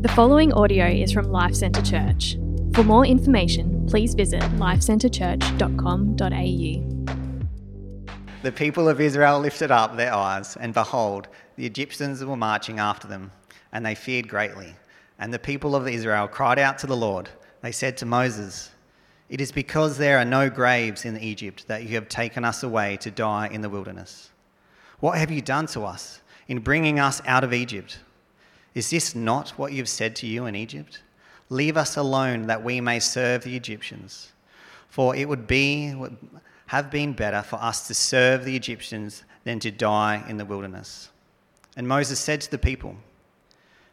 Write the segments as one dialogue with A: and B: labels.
A: The following audio is from Life Centre Church. For more information, please visit lifecentrechurch.com.au.
B: The people of Israel lifted up their eyes, and behold, the Egyptians were marching after them, and they feared greatly. And the people of Israel cried out to the Lord. They said to Moses, It is because there are no graves in Egypt that you have taken us away to die in the wilderness. What have you done to us in bringing us out of Egypt? Is this not what you have said to you in Egypt? Leave us alone that we may serve the Egyptians. For it would be would have been better for us to serve the Egyptians than to die in the wilderness. And Moses said to the people,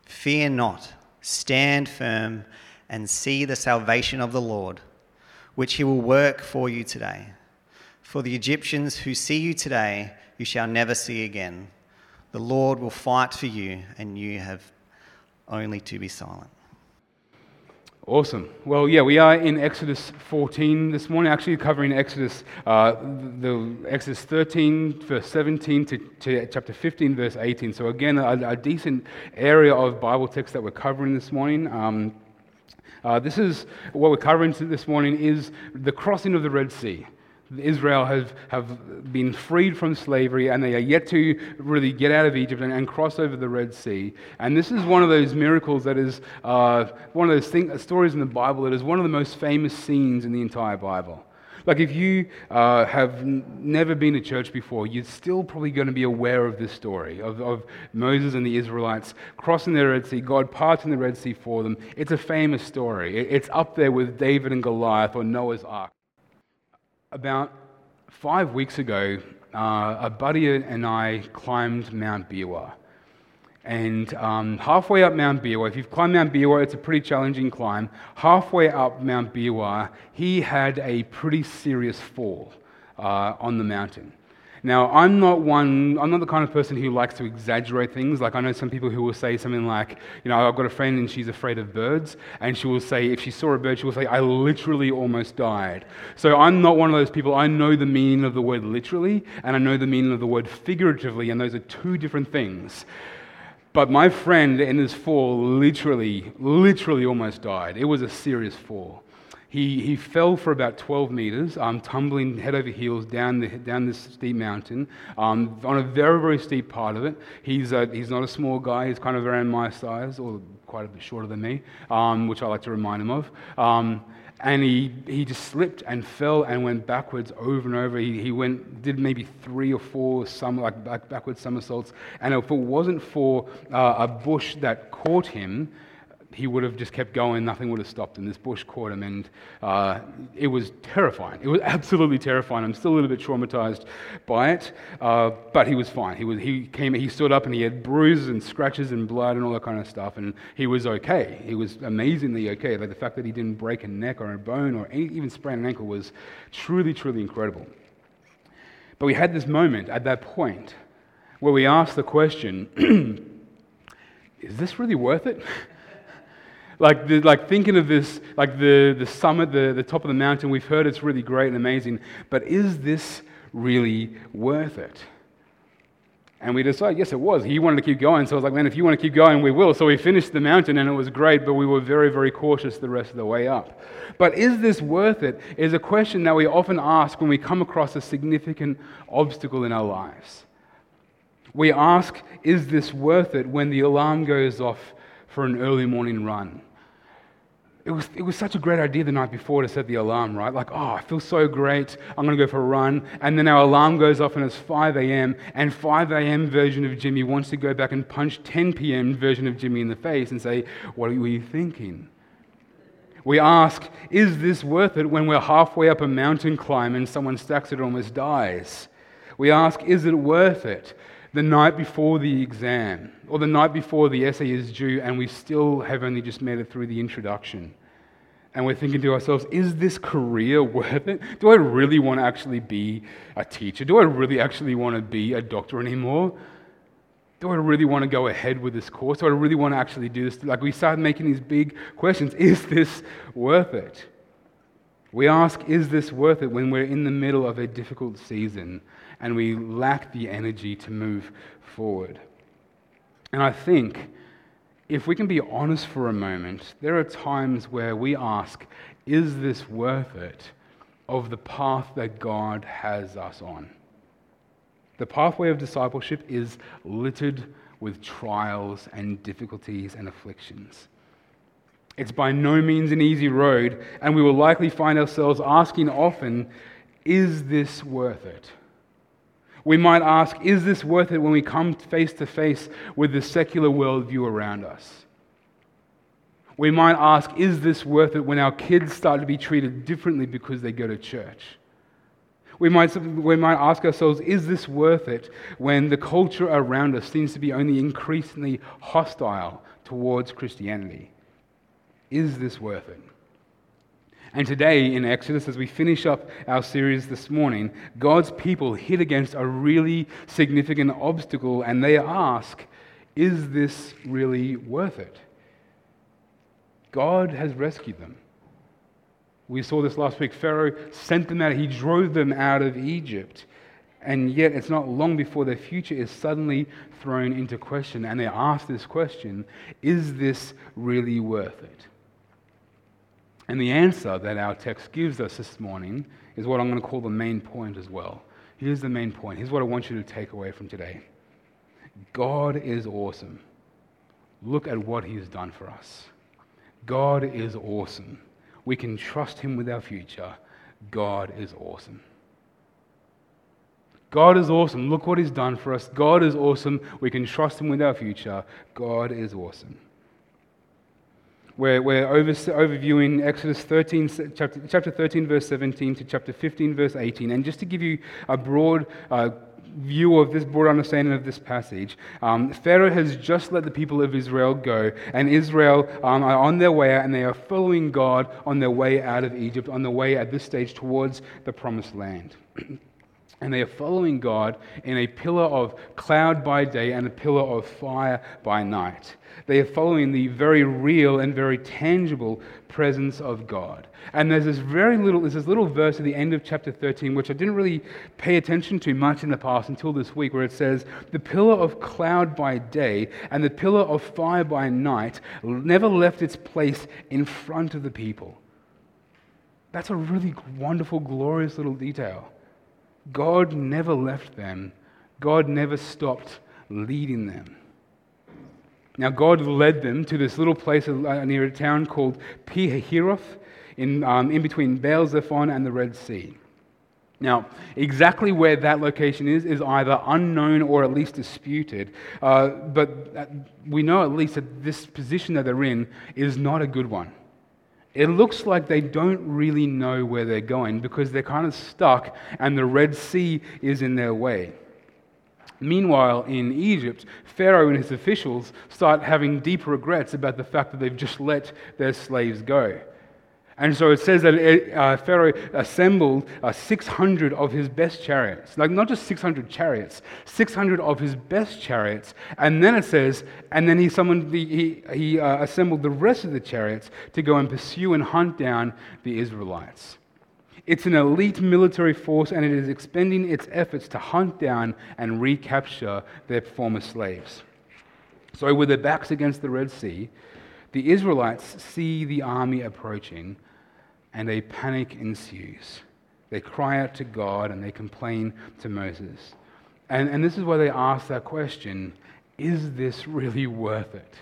B: Fear not, stand firm and see the salvation of the Lord, which he will work for you today. For the Egyptians who see you today, you shall never see again. The Lord will fight for you, and you have only to be silent.
C: Awesome. Well, yeah, we are in Exodus 14 this morning, actually covering Exodus, uh, the Exodus 13, verse 17 to, to, chapter 15, verse 18. So again, a, a, decent area of Bible text that we're covering this morning. Um, uh, this is what we're covering this morning is the crossing of the Red Sea. Israel have, have been freed from slavery and they are yet to really get out of Egypt and, and cross over the Red Sea. And this is one of those miracles that is uh, one of those thing, stories in the Bible that is one of the most famous scenes in the entire Bible. Like, if you uh, have n- never been to church before, you're still probably going to be aware of this story of, of Moses and the Israelites crossing the Red Sea, God parting the Red Sea for them. It's a famous story. It, it's up there with David and Goliath or Noah's Ark. About five weeks ago, uh, a buddy and I climbed Mount Beerwah. And um, halfway up Mount Beerwah, if you've climbed Mount Beerwah, it's a pretty challenging climb. Halfway up Mount Beerwah, he had a pretty serious fall uh, on the mountain. Now, I'm not one, I'm not the kind of person who likes to exaggerate things. Like, I know some people who will say something like, you know, I've got a friend and she's afraid of birds, and she will say, if she saw a bird, she will say, I literally almost died. So I'm not one of those people. I know the meaning of the word literally, and I know the meaning of the word figuratively, and those are two different things. But my friend in his fall literally, literally almost died. It was a serious fall. He, he fell for about 12 meters, um, tumbling head over heels down, the, down this steep mountain um, on a very, very steep part of it. He's, a, he's not a small guy, he's kind of around my size, or quite a bit shorter than me, um, which I like to remind him of. Um, and he, he just slipped and fell and went backwards over and over. He, he went, did maybe three or four some, like back, backwards somersaults. And if it wasn't for uh, a bush that caught him, he would have just kept going, nothing would have stopped him. This bush caught him, and uh, it was terrifying. It was absolutely terrifying. I'm still a little bit traumatized by it, uh, but he was fine. He, was, he, came, he stood up and he had bruises and scratches and blood and all that kind of stuff, and he was okay. He was amazingly okay. Like the fact that he didn't break a neck or a bone or any, even sprain an ankle was truly, truly incredible. But we had this moment at that point where we asked the question is this really worth it? Like, the, like thinking of this, like the, the summit, the, the top of the mountain, we've heard it's really great and amazing, but is this really worth it? And we decided, yes, it was. He wanted to keep going. So I was like, man, if you want to keep going, we will. So we finished the mountain and it was great, but we were very, very cautious the rest of the way up. But is this worth it? Is a question that we often ask when we come across a significant obstacle in our lives. We ask, is this worth it when the alarm goes off for an early morning run? It was, it was such a great idea the night before to set the alarm, right? Like, oh, I feel so great. I'm going to go for a run. And then our alarm goes off and it's 5 a.m. And 5 a.m. version of Jimmy wants to go back and punch 10 p.m. version of Jimmy in the face and say, What were you thinking? We ask, Is this worth it when we're halfway up a mountain climb and someone stacks it and almost dies? We ask, Is it worth it the night before the exam or the night before the essay is due and we still have only just made it through the introduction. And we're thinking to ourselves, is this career worth it? Do I really want to actually be a teacher? Do I really actually want to be a doctor anymore? Do I really want to go ahead with this course? Do I really want to actually do this? Like, we start making these big questions Is this worth it? We ask, Is this worth it when we're in the middle of a difficult season and we lack the energy to move forward. And I think if we can be honest for a moment, there are times where we ask, is this worth it of the path that God has us on? The pathway of discipleship is littered with trials and difficulties and afflictions. It's by no means an easy road, and we will likely find ourselves asking often, is this worth it? We might ask, is this worth it when we come face to face with the secular worldview around us? We might ask, is this worth it when our kids start to be treated differently because they go to church? We might, we might ask ourselves, is this worth it when the culture around us seems to be only increasingly hostile towards Christianity? Is this worth it? And today in Exodus, as we finish up our series this morning, God's people hit against a really significant obstacle and they ask, is this really worth it? God has rescued them. We saw this last week. Pharaoh sent them out, he drove them out of Egypt. And yet, it's not long before their future is suddenly thrown into question. And they ask this question Is this really worth it? And the answer that our text gives us this morning is what I'm going to call the main point as well. Here's the main point. Here's what I want you to take away from today God is awesome. Look at what He's done for us. God is awesome. We can trust Him with our future. God is awesome. God is awesome. Look what He's done for us. God is awesome. We can trust Him with our future. God is awesome. We're, we're over, overviewing Exodus 13, chapter, chapter 13, verse 17 to chapter 15, verse 18. And just to give you a broad uh, view of this broad understanding of this passage, um, Pharaoh has just let the people of Israel go, and Israel um, are on their way out, and they are following God on their way out of Egypt, on the way at this stage towards the promised land. and they are following God in a pillar of cloud by day and a pillar of fire by night. They are following the very real and very tangible presence of God. And there's this very little, there's this little verse at the end of chapter 13, which I didn't really pay attention to much in the past until this week, where it says, The pillar of cloud by day and the pillar of fire by night never left its place in front of the people. That's a really wonderful, glorious little detail. God never left them, God never stopped leading them. Now, God led them to this little place uh, near a town called Pi-hahiroth, in, um, in between Baal Zephon and the Red Sea. Now, exactly where that location is is either unknown or at least disputed, uh, but uh, we know at least that this position that they're in is not a good one. It looks like they don't really know where they're going because they're kind of stuck and the Red Sea is in their way. Meanwhile, in Egypt, Pharaoh and his officials start having deep regrets about the fact that they've just let their slaves go. And so it says that uh, Pharaoh assembled uh, 600 of his best chariots. Like, not just 600 chariots, 600 of his best chariots. And then it says, and then he summoned the, he, he uh, assembled the rest of the chariots to go and pursue and hunt down the Israelites. It's an elite military force, and it is expending its efforts to hunt down and recapture their former slaves. So, with their backs against the Red Sea, the Israelites see the army approaching and a panic ensues. They cry out to God and they complain to Moses. And, and this is why they ask that question Is this really worth it?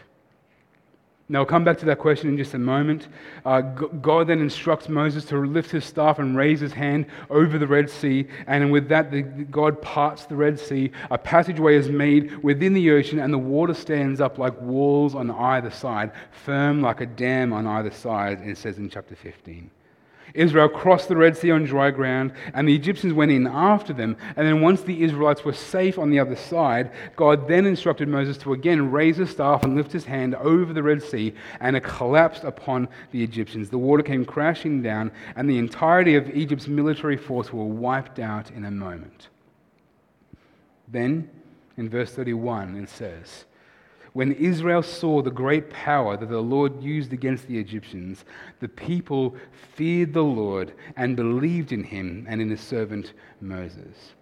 C: Now, I'll come back to that question in just a moment. Uh, God then instructs Moses to lift his staff and raise his hand over the Red Sea. And with that, the, God parts the Red Sea. A passageway is made within the ocean, and the water stands up like walls on either side, firm like a dam on either side, and it says in chapter 15. Israel crossed the Red Sea on dry ground, and the Egyptians went in after them. And then, once the Israelites were safe on the other side, God then instructed Moses to again raise his staff and lift his hand over the Red Sea, and it collapsed upon the Egyptians. The water came crashing down, and the entirety of Egypt's military force were wiped out in a moment. Then, in verse 31, it says, when Israel saw the great power that the Lord used against the Egyptians, the people feared the Lord and believed in him and in his servant Moses.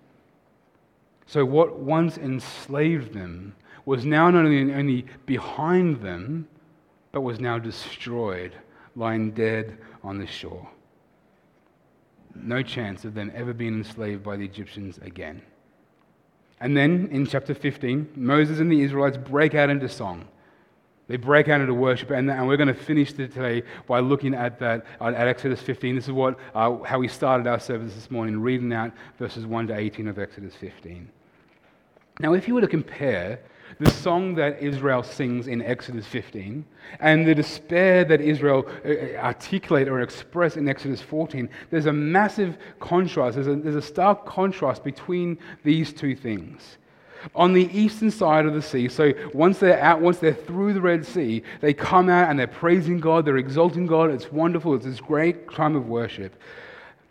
C: So, what once enslaved them was now not only, only behind them, but was now destroyed, lying dead on the shore. No chance of them ever being enslaved by the Egyptians again. And then in chapter 15, Moses and the Israelites break out into song. They break out into worship, and, and we're going to finish today by looking at that at Exodus 15. This is what uh, how we started our service this morning, reading out verses 1 to 18 of Exodus 15. Now, if you were to compare the song that Israel sings in Exodus 15 and the despair that Israel uh, uh, articulate or express in Exodus 14, there's a massive contrast. There's a, there's a stark contrast between these two things. On the eastern side of the sea, so once they're out, once they're through the Red Sea, they come out and they're praising God, they're exalting God. It's wonderful. It's this great time of worship.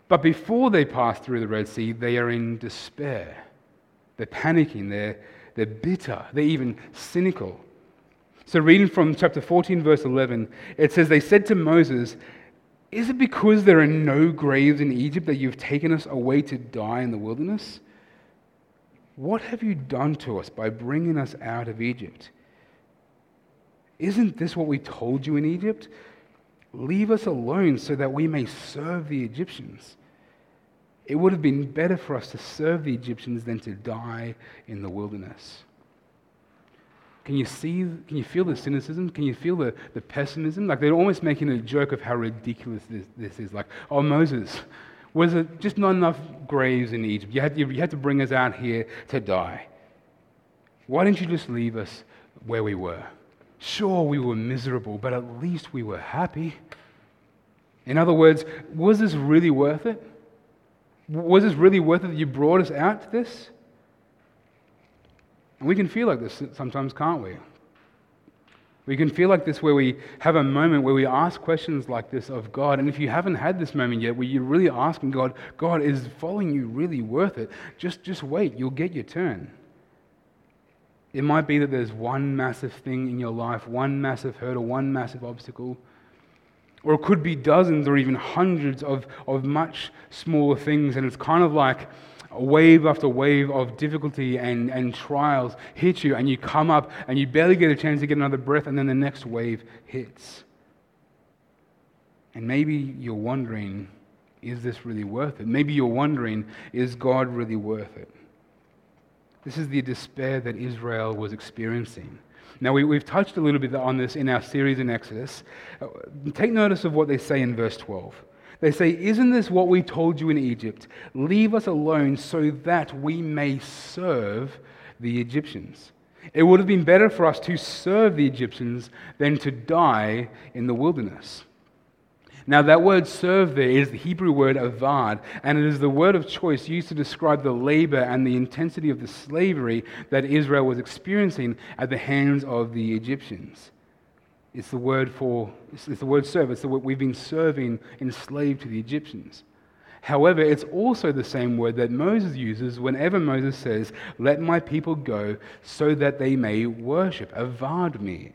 C: But before they pass through the Red Sea, they are in despair. They're panicking. They're, they're bitter, they're even cynical. So, reading from chapter 14, verse 11, it says, They said to Moses, Is it because there are no graves in Egypt that you've taken us away to die in the wilderness? What have you done to us by bringing us out of Egypt? Isn't this what we told you in Egypt? Leave us alone so that we may serve the Egyptians. It would have been better for us to serve the Egyptians than to die in the wilderness. Can you see, can you feel the cynicism? Can you feel the, the pessimism? Like they're almost making a joke of how ridiculous this, this is. Like, oh, Moses, was it just not enough graves in Egypt? You had, you, you had to bring us out here to die. Why didn't you just leave us where we were? Sure, we were miserable, but at least we were happy. In other words, was this really worth it? Was this really worth it that you brought us out to this? And we can feel like this sometimes, can't we? We can feel like this where we have a moment where we ask questions like this of God. And if you haven't had this moment yet, where you're really asking God, God, is following you really worth it? Just, just wait, you'll get your turn. It might be that there's one massive thing in your life, one massive hurdle, one massive obstacle or it could be dozens or even hundreds of, of much smaller things. And it's kind of like wave after wave of difficulty and, and trials hit you, and you come up and you barely get a chance to get another breath, and then the next wave hits. And maybe you're wondering, is this really worth it? Maybe you're wondering, is God really worth it? This is the despair that Israel was experiencing. Now, we, have touched a little bit on this in our series in Exodus. Uh, take notice of what they say in verse 12. They say, Isn't this what we told you in Egypt? Leave us alone so that we may serve the Egyptians. It would have been better for us to serve the Egyptians than to die in the wilderness. Now, that word serve there is the Hebrew word avad, and it is the word of choice used to describe the labor and the intensity of the slavery that Israel was experiencing at the hands of the Egyptians. It's the word for, it's the word serve. It's the word we've been serving enslaved to the Egyptians. However, it's also the same word that Moses uses whenever Moses says, Let my people go so that they may worship, avad me.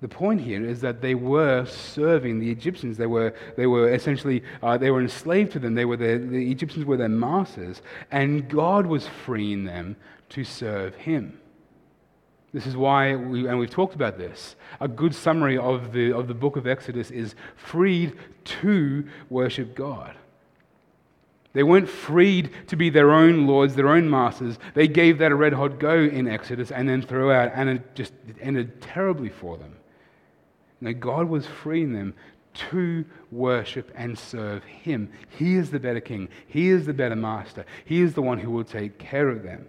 C: The point here is that they were serving the Egyptians. They were, they were essentially, uh, they were enslaved to them. They were their, the Egyptians were their masters, and God was freeing them to serve Him. This is why, we, and we've talked about this, a good summary of the, of the book of Exodus is freed to worship God. They weren't freed to be their own lords, their own masters. They gave that a red hot go in Exodus and then threw out, and it just ended terribly for them. No, God was freeing them to worship and serve Him. He is the better king. He is the better master. He is the one who will take care of them.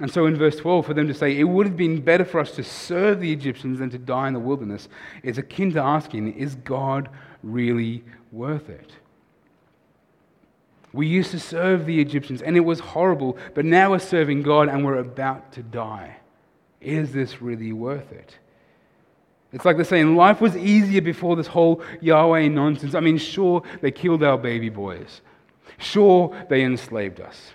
C: And so in verse 12, for them to say, it would have been better for us to serve the Egyptians than to die in the wilderness, is akin to asking, is God really worth it? We used to serve the Egyptians and it was horrible, but now we're serving God and we're about to die. Is this really worth it? It's like they're saying life was easier before this whole Yahweh nonsense. I mean, sure, they killed our baby boys. Sure, they enslaved us.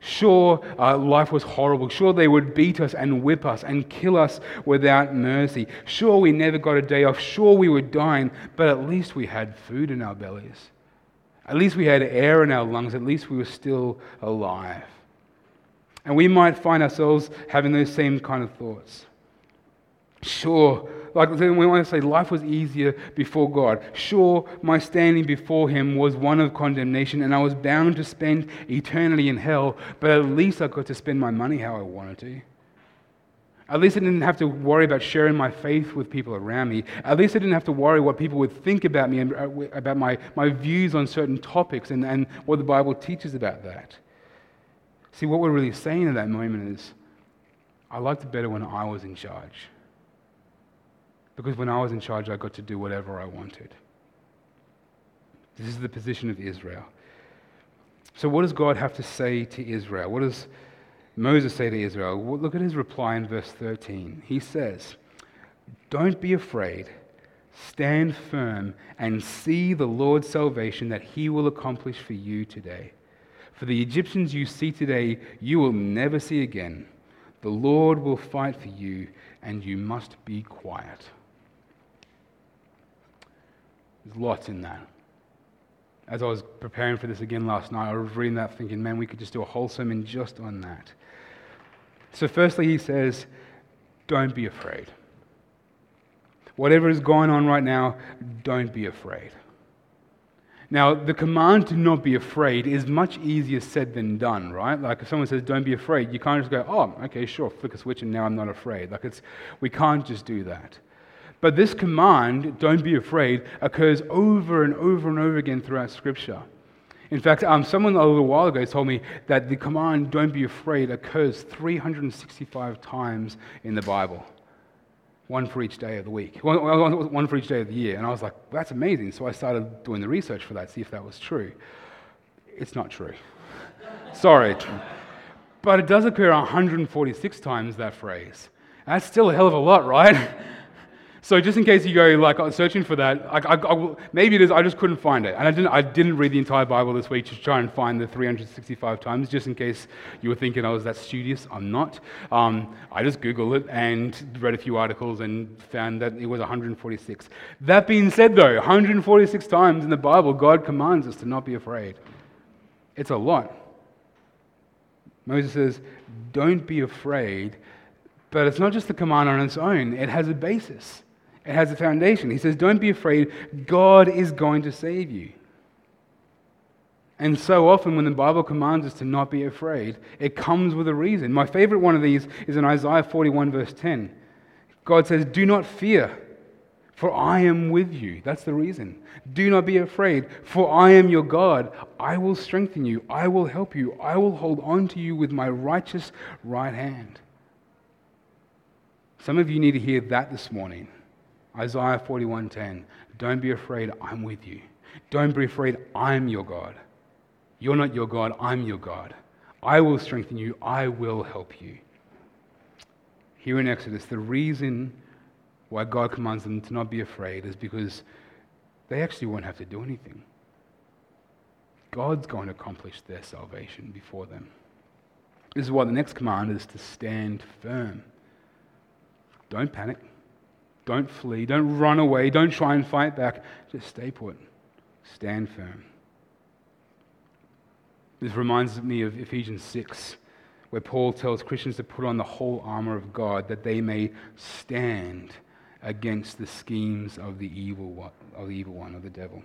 C: Sure, uh, life was horrible. Sure, they would beat us and whip us and kill us without mercy. Sure, we never got a day off. Sure, we were dying, but at least we had food in our bellies. At least we had air in our lungs. At least we were still alive. And we might find ourselves having those same kind of thoughts. Sure, like we want to say life was easier before God. Sure, my standing before Him was one of condemnation, and I was bound to spend eternity in hell, but at least I got to spend my money how I wanted to. At least I didn't have to worry about sharing my faith with people around me. At least I didn't have to worry what people would think about me and uh, about my, my views on certain topics and, and what the Bible teaches about that. See, what we're really saying at that moment is, I liked it better when I was in charge. Because when I was in charge, I got to do whatever I wanted. This is the position of Israel. So, what does God have to say to Israel? What does Moses say to Israel? Well, look at his reply in verse 13. He says, Don't be afraid, stand firm, and see the Lord's salvation that he will accomplish for you today. For the Egyptians you see today, you will never see again. The Lord will fight for you, and you must be quiet. There's lots in that. As I was preparing for this again last night, I was reading that thinking, man, we could just do a whole sermon just on that. So, firstly, he says, don't be afraid. Whatever is going on right now, don't be afraid. Now, the command to not be afraid is much easier said than done, right? Like if someone says, don't be afraid, you can't just go, oh, okay, sure, flick a switch and now I'm not afraid. Like it's, we can't just do that. But this command, don't be afraid, occurs over and over and over again throughout Scripture. In fact, um, someone a little while ago told me that the command, don't be afraid, occurs 365 times in the Bible. One for each day of the week, one for each day of the year. And I was like, that's amazing. So I started doing the research for that, see if that was true. It's not true. Sorry. But it does occur 146 times, that phrase. That's still a hell of a lot, right? So just in case you go like searching for that, I, I, I, maybe it is. I just couldn't find it, and I didn't. I didn't read the entire Bible this week to try and find the 365 times. Just in case you were thinking I was that studious, I'm not. Um, I just googled it and read a few articles and found that it was 146. That being said, though, 146 times in the Bible, God commands us to not be afraid. It's a lot. Moses says, "Don't be afraid." But it's not just the command on its own, it has a basis. It has a foundation. He says, Don't be afraid. God is going to save you. And so often, when the Bible commands us to not be afraid, it comes with a reason. My favorite one of these is in Isaiah 41, verse 10. God says, Do not fear, for I am with you. That's the reason. Do not be afraid, for I am your God. I will strengthen you. I will help you. I will hold on to you with my righteous right hand. Some of you need to hear that this morning. Isaiah 41:10. Don't be afraid, I'm with you. Don't be afraid, I'm your God. You're not your God, I'm your God. I will strengthen you, I will help you. Here in Exodus, the reason why God commands them to not be afraid is because they actually won't have to do anything. God's going to accomplish their salvation before them. This is why the next command is to stand firm. Don't panic. Don't flee. Don't run away. Don't try and fight back. Just stay put. Stand firm. This reminds me of Ephesians 6, where Paul tells Christians to put on the whole armor of God that they may stand against the schemes of the evil one, of the evil one, of the devil.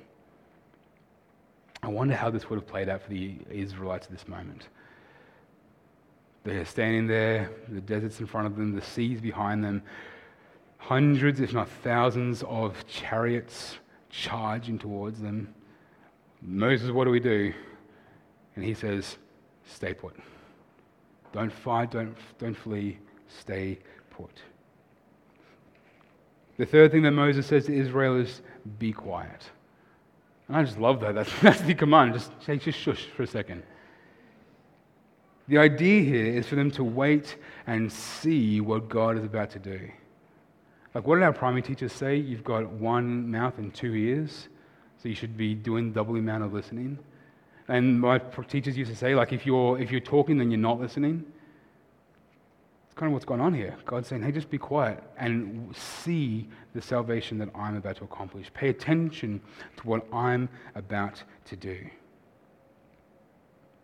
C: I wonder how this would have played out for the Israelites at this moment. They're standing there, the desert's in front of them, the sea's behind them, hundreds, if not thousands, of chariots charging towards them. Moses, what do we do? And he says, Stay put. Don't fight, don't, don't flee, stay put. The third thing that Moses says to Israel is, Be quiet. And I just love that. That's, that's the command. Just, just shush for a second. The idea here is for them to wait and see what God is about to do. Like, what did our primary teachers say? You've got one mouth and two ears, so you should be doing double the amount of listening. And my teachers used to say, like, if you're, if you're talking, then you're not listening. It's kind of what's going on here. God's saying, hey, just be quiet and see the salvation that I'm about to accomplish. Pay attention to what I'm about to do.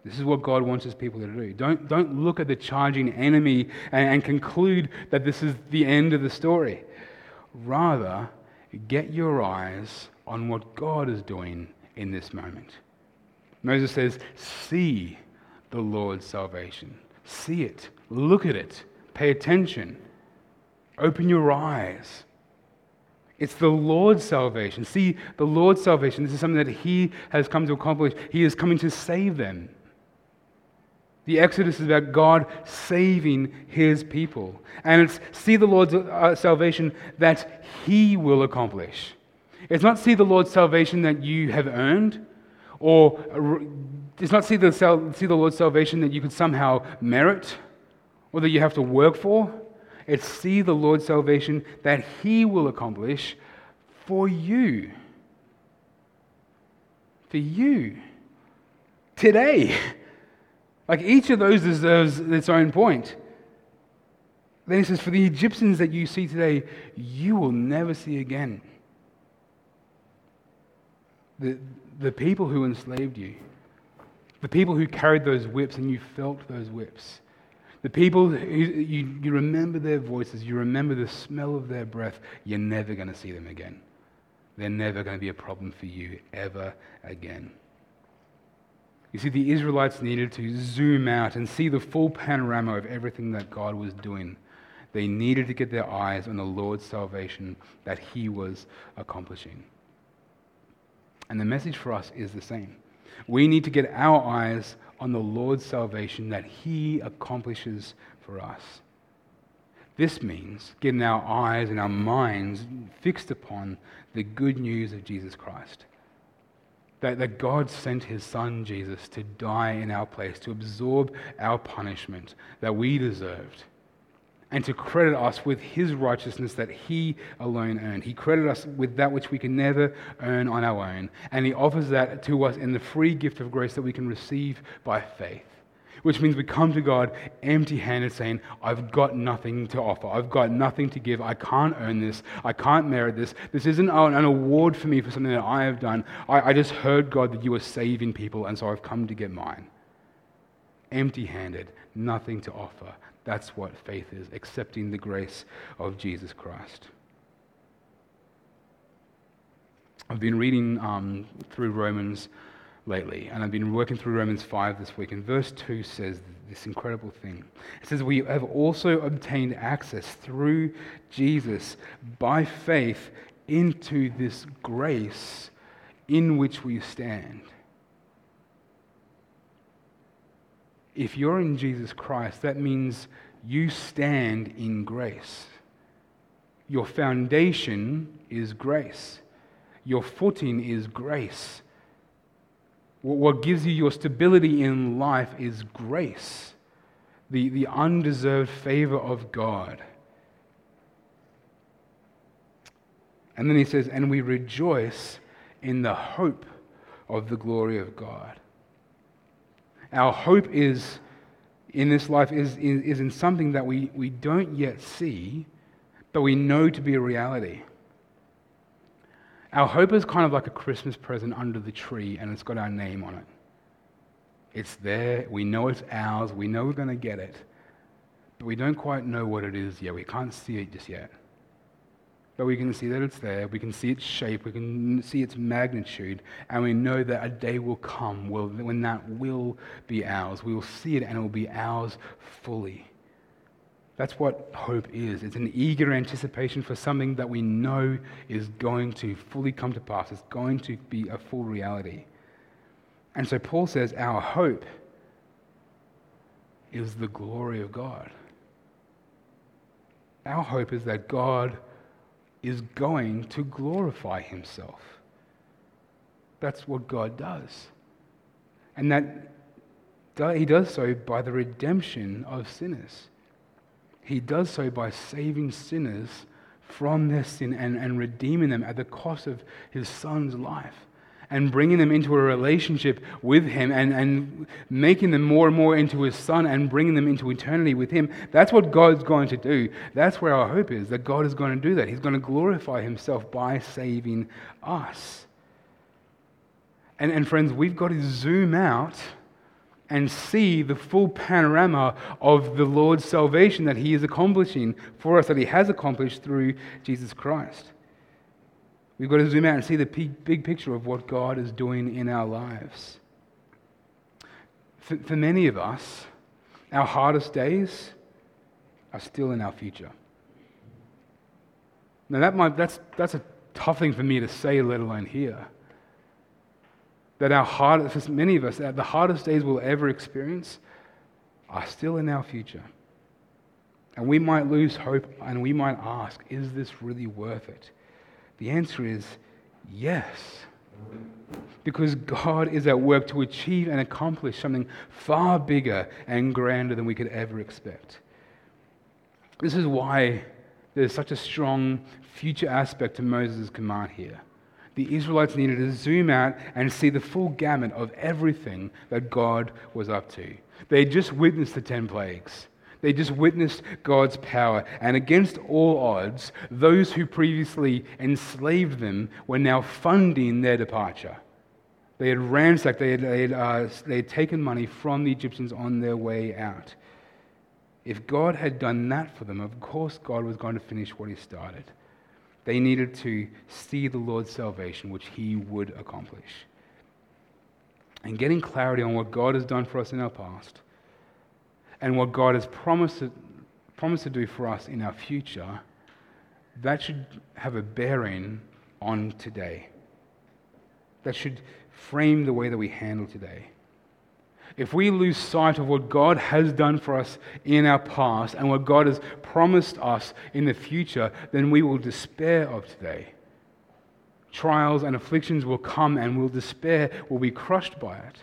C: This is what God wants his people to do. Don't, don't look at the charging enemy and, and conclude that this is the end of the story. Rather, get your eyes on what God is doing in this moment. Moses says, See the Lord's salvation. See it. Look at it. Pay attention. Open your eyes. It's the Lord's salvation. See, the Lord's salvation. This is something that He has come to accomplish. He is coming to save them. The Exodus is about God saving His people. And it's see the Lord's uh, salvation that He will accomplish. It's not see the Lord's salvation that you have earned, or it's not see the, see the Lord's salvation that you could somehow merit, or that you have to work for. It's see the Lord's salvation that He will accomplish for you. For you. Today. Like each of those deserves its own point. Then he says, For the Egyptians that you see today, you will never see again. The, the people who enslaved you, the people who carried those whips and you felt those whips, the people who you, you remember their voices, you remember the smell of their breath, you're never going to see them again. They're never going to be a problem for you ever again. You see, the Israelites needed to zoom out and see the full panorama of everything that God was doing. They needed to get their eyes on the Lord's salvation that He was accomplishing. And the message for us is the same. We need to get our eyes on the Lord's salvation that He accomplishes for us. This means getting our eyes and our minds fixed upon the good news of Jesus Christ. That, that God sent His Son, Jesus, to die in our place, to absorb our punishment that we deserved and to credit us with his righteousness that he alone earned. He credited us with that which we can never earn on our own, and he offers that to us in the free gift of grace that we can receive by faith. Which means we come to God empty handed, saying, I've got nothing to offer. I've got nothing to give. I can't earn this. I can't merit this. This isn't an award for me for something that I have done. I, I just heard, God, that you are saving people, and so I've come to get mine. Empty handed, nothing to offer. That's what faith is accepting the grace of Jesus Christ. I've been reading um, through Romans lately, and I've been working through Romans 5 this week, and verse 2 says this incredible thing. It says, We have also obtained access through Jesus by faith into this grace in which we stand. If you're in Jesus Christ, that means you stand in grace. Your foundation is grace. Your footing is grace. What gives you your stability in life is grace, the, the undeserved favor of God. And then he says, and we rejoice in the hope of the glory of God. Our hope is in this life is, is, is in something that we, we don't yet see, but we know to be a reality. Our hope is kind of like a Christmas present under the tree, and it's got our name on it. It's there, we know it's ours, we know we're going to get it, but we don't quite know what it is yet. We can't see it just yet. But we can see that it's there, we can see its shape, we can see its magnitude, and we know that a day will come when that will be ours. We will see it and it will be ours fully. That's what hope is. It's an eager anticipation for something that we know is going to fully come to pass, it's going to be a full reality. And so Paul says our hope is the glory of God. Our hope is that God is going to glorify himself. That's what God does. And that he does so by the redemption of sinners. He does so by saving sinners from their sin and, and redeeming them at the cost of his son's life and bringing them into a relationship with Him and, and making them more and more into His Son and bringing them into eternity with Him. That's what God's going to do. That's where our hope is, that God is going to do that. He's going to glorify Himself by saving us. And, and friends, we've got to zoom out and see the full panorama of the Lord's salvation that He is accomplishing for us, that He has accomplished through Jesus Christ. We've got to zoom out and see the big picture of what God is doing in our lives. For, for many of us, our hardest days are still in our future. Now, that might, that's, that's a tough thing for me to say, let alone hear. That our hardest, for many of us, the hardest days we'll ever experience are still in our future. And we might lose hope and we might ask, is this really worth it? The answer is yes. Because God is at work to achieve and accomplish something far bigger and grander than we could ever expect. This is why there's such a strong future aspect to Moses' command here. The Israelites needed to zoom out and see the full gamut of everything that God was up to. They had just witnessed the 10 plagues. They just witnessed God's power. And against all odds, those who previously enslaved them were now funding their departure. They had ransacked, they had, they had, uh, they had taken money from the Egyptians on their way out. If God had done that for them, of course God was going to finish what he started. They needed to see the Lord's salvation, which he would accomplish. And getting clarity on what God has done for us in our past and what God has promised to, promised to do for us in our future, that should have a bearing on today. That should frame the way that we handle today. If we lose sight of what God has done for us in our past and what God has promised us in the future, then we will despair of today. Trials and afflictions will come and we'll despair, we'll be crushed by it.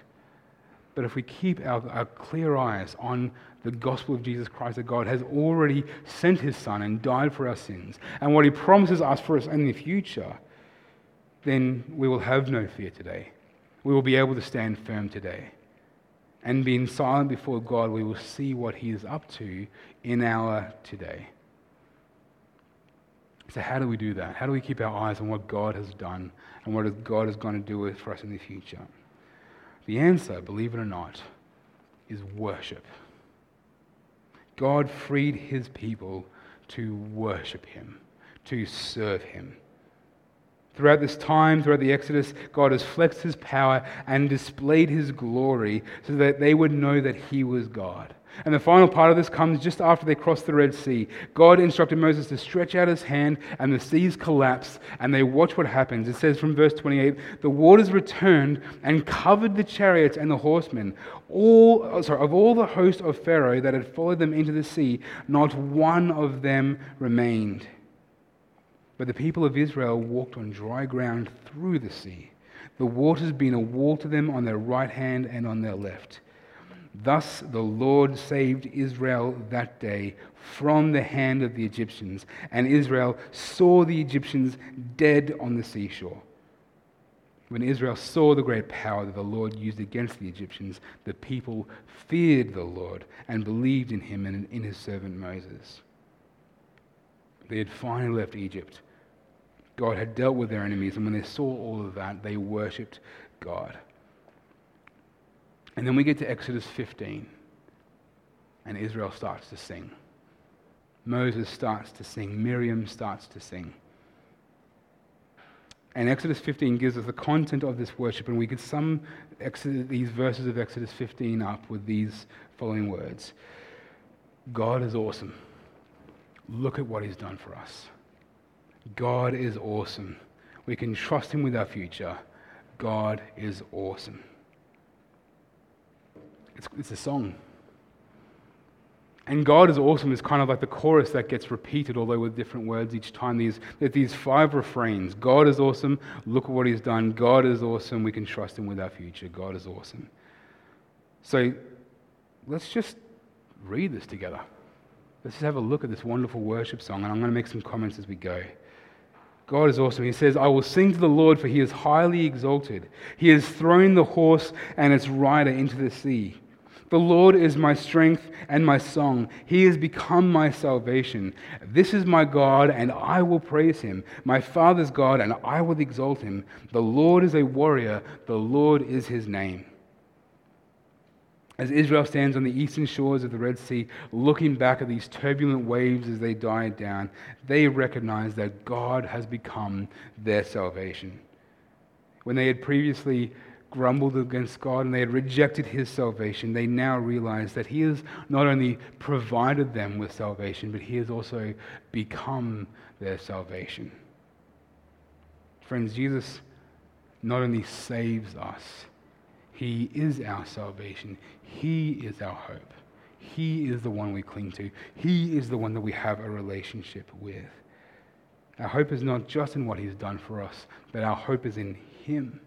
C: But if we keep our, our clear eyes on the gospel of Jesus Christ, that God has already sent his Son and died for our sins, and what he promises us for us in the future, then we will have no fear today. We will be able to stand firm today and being silent before God, we will see what He is up to in our today. So, how do we do that? How do we keep our eyes on what God has done and what God is going to do for us in the future? The answer, believe it or not, is worship. God freed His people to worship Him, to serve Him. Throughout this time, throughout the Exodus, God has flexed his power and displayed his glory so that they would know that he was God. And the final part of this comes just after they crossed the Red Sea. God instructed Moses to stretch out his hand, and the seas collapse, and they watch what happens. It says from verse 28 the waters returned and covered the chariots and the horsemen. All, oh, sorry, of all the host of Pharaoh that had followed them into the sea, not one of them remained. But the people of Israel walked on dry ground through the sea, the waters being a wall to them on their right hand and on their left. Thus the Lord saved Israel that day from the hand of the Egyptians, and Israel saw the Egyptians dead on the seashore. When Israel saw the great power that the Lord used against the Egyptians, the people feared the Lord and believed in him and in his servant Moses. They had finally left Egypt God had dealt with their enemies, and when they saw all of that, they worshipped God. And then we get to Exodus 15, and Israel starts to sing. Moses starts to sing. Miriam starts to sing. And Exodus 15 gives us the content of this worship, and we could sum Exodus, these verses of Exodus 15 up with these following words God is awesome. Look at what he's done for us. God is awesome. We can trust Him with our future. God is awesome. It's, it's a song. And God is awesome is kind of like the chorus that gets repeated, although with different words each time. These, these five refrains God is awesome, look at what He's done. God is awesome, we can trust Him with our future. God is awesome. So let's just read this together. Let's just have a look at this wonderful worship song, and I'm going to make some comments as we go. God is awesome. He says, I will sing to the Lord, for he is highly exalted. He has thrown the horse and its rider into the sea. The Lord is my strength and my song. He has become my salvation. This is my God, and I will praise him. My Father's God, and I will exalt him. The Lord is a warrior, the Lord is his name. As Israel stands on the eastern shores of the Red Sea, looking back at these turbulent waves as they die down, they recognize that God has become their salvation. When they had previously grumbled against God and they had rejected his salvation, they now realize that he has not only provided them with salvation, but he has also become their salvation. Friends, Jesus not only saves us, he is our salvation. He is our hope. He is the one we cling to. He is the one that we have a relationship with. Our hope is not just in what He's done for us, but our hope is in Him.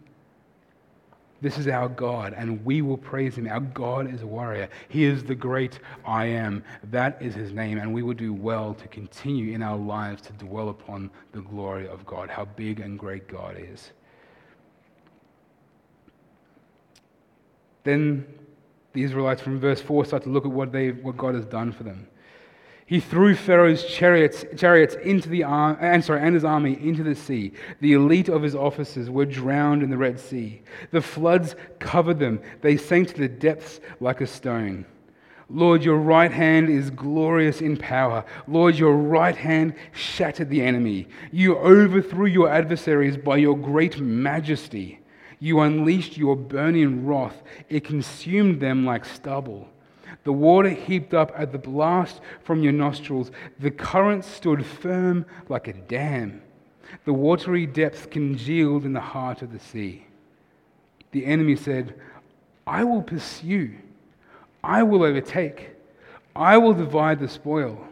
C: This is our God, and we will praise Him. Our God is a warrior. He is the great I am. That is His name, and we will do well to continue in our lives to dwell upon the glory of God, how big and great God is. Then the Israelites from verse 4 start to look at what, they, what God has done for them. He threw Pharaoh's chariots, chariots into the ar- and, sorry, and his army into the sea. The elite of his officers were drowned in the Red Sea. The floods covered them. They sank to the depths like a stone. Lord, your right hand is glorious in power. Lord, your right hand shattered the enemy. You overthrew your adversaries by your great majesty. You unleashed your burning wrath, it consumed them like stubble. The water heaped up at the blast from your nostrils. The current stood firm like a dam. The watery depths congealed in the heart of the sea. The enemy said, I will pursue, I will overtake, I will divide the spoil.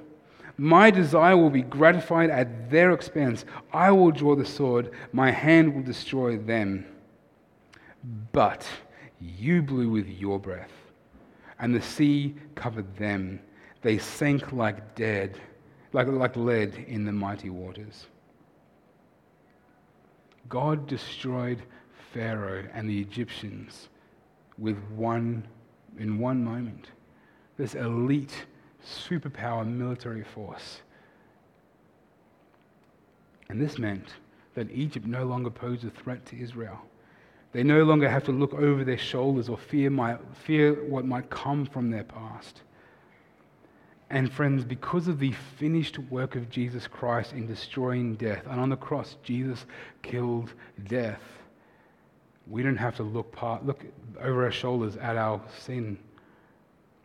C: My desire will be gratified at their expense. I will draw the sword, my hand will destroy them. But you blew with your breath and the sea covered them. They sank like dead, like, like lead in the mighty waters. God destroyed Pharaoh and the Egyptians with one, in one moment. This elite superpower military force. And this meant that Egypt no longer posed a threat to Israel. They no longer have to look over their shoulders or fear, my, fear what might come from their past. And friends, because of the finished work of Jesus Christ in destroying death, and on the cross, Jesus killed death, we don't have to look, part, look over our shoulders at our sin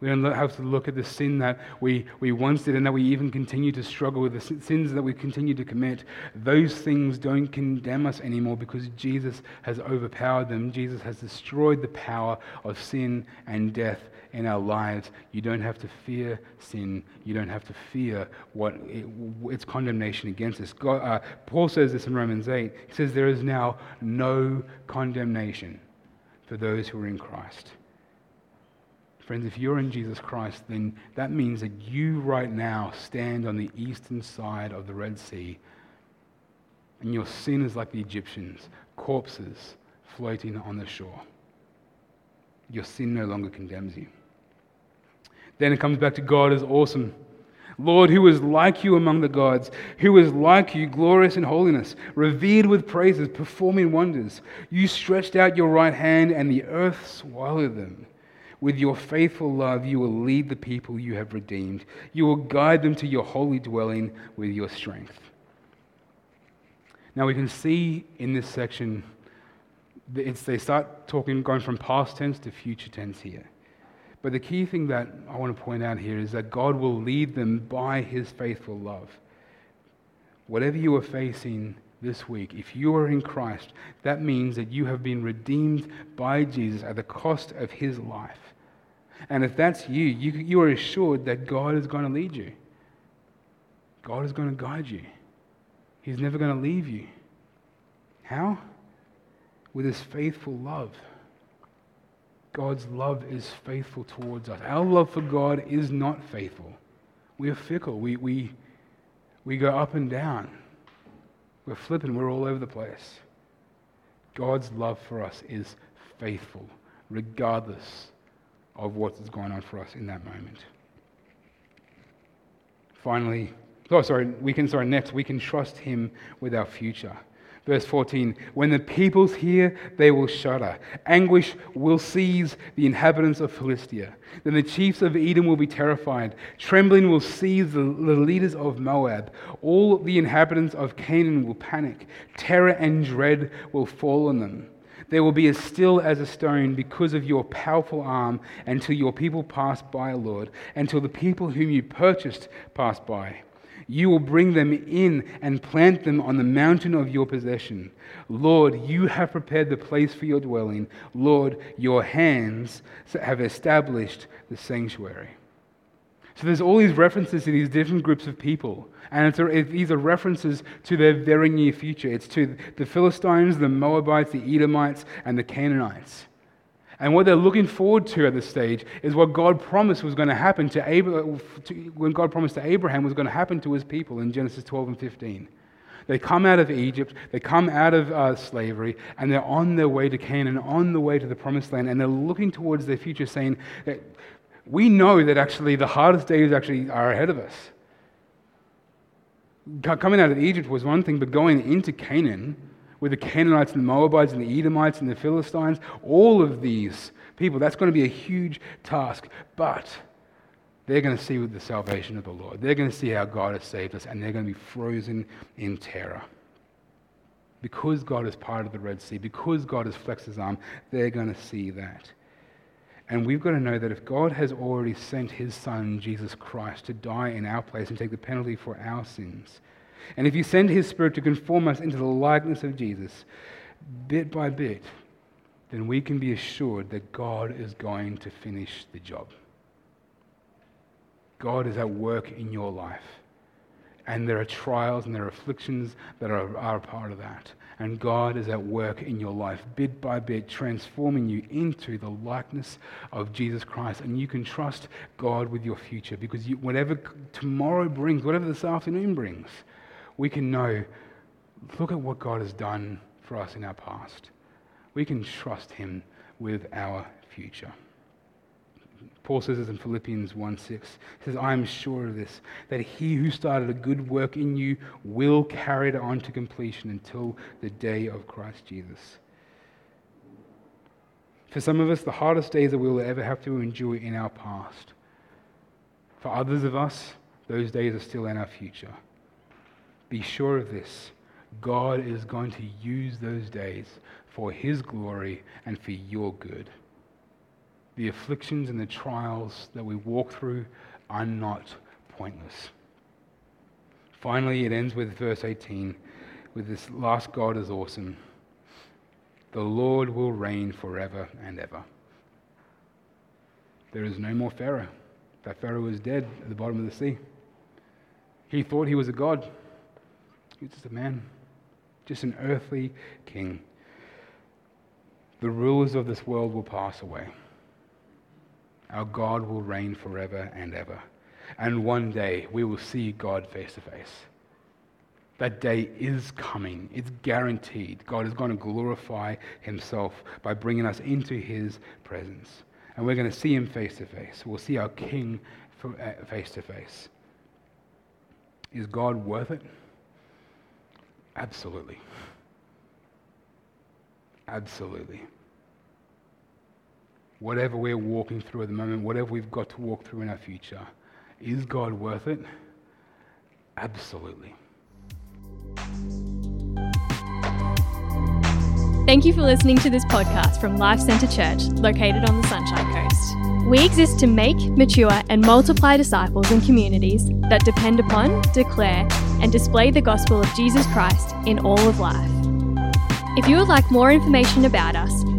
C: we don't have to look at the sin that we, we once did and that we even continue to struggle with, the sins that we continue to commit. Those things don't condemn us anymore because Jesus has overpowered them. Jesus has destroyed the power of sin and death in our lives. You don't have to fear sin. You don't have to fear what it, its condemnation against us. God, uh, Paul says this in Romans 8. He says, There is now no condemnation for those who are in Christ. Friends, if you're in Jesus Christ, then that means that you right now stand on the eastern side of the Red Sea, and your sin is like the Egyptians, corpses floating on the shore. Your sin no longer condemns you. Then it comes back to God as awesome. Lord, who is like you among the gods, who is like you, glorious in holiness, revered with praises, performing wonders. You stretched out your right hand, and the earth swallowed them. With your faithful love, you will lead the people you have redeemed. You will guide them to your holy dwelling with your strength. Now, we can see in this section, they start talking, going from past tense to future tense here. But the key thing that I want to point out here is that God will lead them by his faithful love. Whatever you are facing this week, if you are in Christ, that means that you have been redeemed by Jesus at the cost of his life. And if that's you, you, you are assured that God is going to lead you. God is going to guide you. He's never going to leave you. How? With his faithful love. God's love is faithful towards us. Our love for God is not faithful. We are fickle. We, we, we go up and down. We're flipping. We're all over the place. God's love for us is faithful, regardless of what is going on for us in that moment. Finally, oh, sorry, we can, sorry, next, we can trust Him with our future. Verse 14 When the peoples hear, they will shudder. Anguish will seize the inhabitants of Philistia. Then the chiefs of Edom will be terrified. Trembling will seize the, the leaders of Moab. All the inhabitants of Canaan will panic. Terror and dread will fall on them. They will be as still as a stone because of your powerful arm until your people pass by, Lord, until the people whom you purchased pass by. You will bring them in and plant them on the mountain of your possession. Lord, you have prepared the place for your dwelling. Lord, your hands have established the sanctuary. So there's all these references to these different groups of people. And it's, these are references to their very near future. It's to the Philistines, the Moabites, the Edomites, and the Canaanites. And what they're looking forward to at this stage is what God promised was going to happen to Abraham, when God promised to Abraham was going to happen to his people in Genesis 12 and 15. They come out of Egypt, they come out of uh, slavery, and they're on their way to Canaan, on the way to the promised land, and they're looking towards their future, saying that we know that actually the hardest days actually are ahead of us. Coming out of Egypt was one thing, but going into Canaan, with the Canaanites and the Moabites and the Edomites and the Philistines, all of these people, that's going to be a huge task. But they're going to see the salvation of the Lord. They're going to see how God has saved us, and they're going to be frozen in terror. Because God is part of the Red Sea, because God has flexed his arm, they're going to see that. And we've got to know that if God has already sent his Son, Jesus Christ, to die in our place and take the penalty for our sins, and if you send His Spirit to conform us into the likeness of Jesus, bit by bit, then we can be assured that God is going to finish the job. God is at work in your life. And there are trials and there are afflictions that are, are a part of that. And God is at work in your life, bit by bit, transforming you into the likeness of Jesus Christ. And you can trust God with your future because you, whatever tomorrow brings, whatever this afternoon brings, we can know look at what God has done for us in our past. We can trust Him with our future. Paul says this in Philippians 1 6. He says, I am sure of this, that he who started a good work in you will carry it on to completion until the day of Christ Jesus. For some of us, the hardest days that we will ever have to endure in our past. For others of us, those days are still in our future. Be sure of this God is going to use those days for His glory and for your good. The afflictions and the trials that we walk through are not pointless. Finally, it ends with verse 18 with this last God is awesome. The Lord will reign forever and ever. There is no more Pharaoh. That Pharaoh was dead at the bottom of the sea. He thought he was a God. He was just a man, just an earthly king. The rulers of this world will pass away. Our God will reign forever and ever. And one day we will see God face to face. That day is coming. It's guaranteed. God is going to glorify himself by bringing us into his presence. And we're going to see him face to face. We'll see our King uh, face to face. Is God worth it? Absolutely. Absolutely. Whatever we're walking through at the moment, whatever we've got to walk through in our future, is God worth it? Absolutely.
A: Thank you for listening to this podcast from Life Centre Church, located on the Sunshine Coast. We exist to make, mature, and multiply disciples and communities that depend upon, declare, and display the gospel of Jesus Christ in all of life. If you would like more information about us,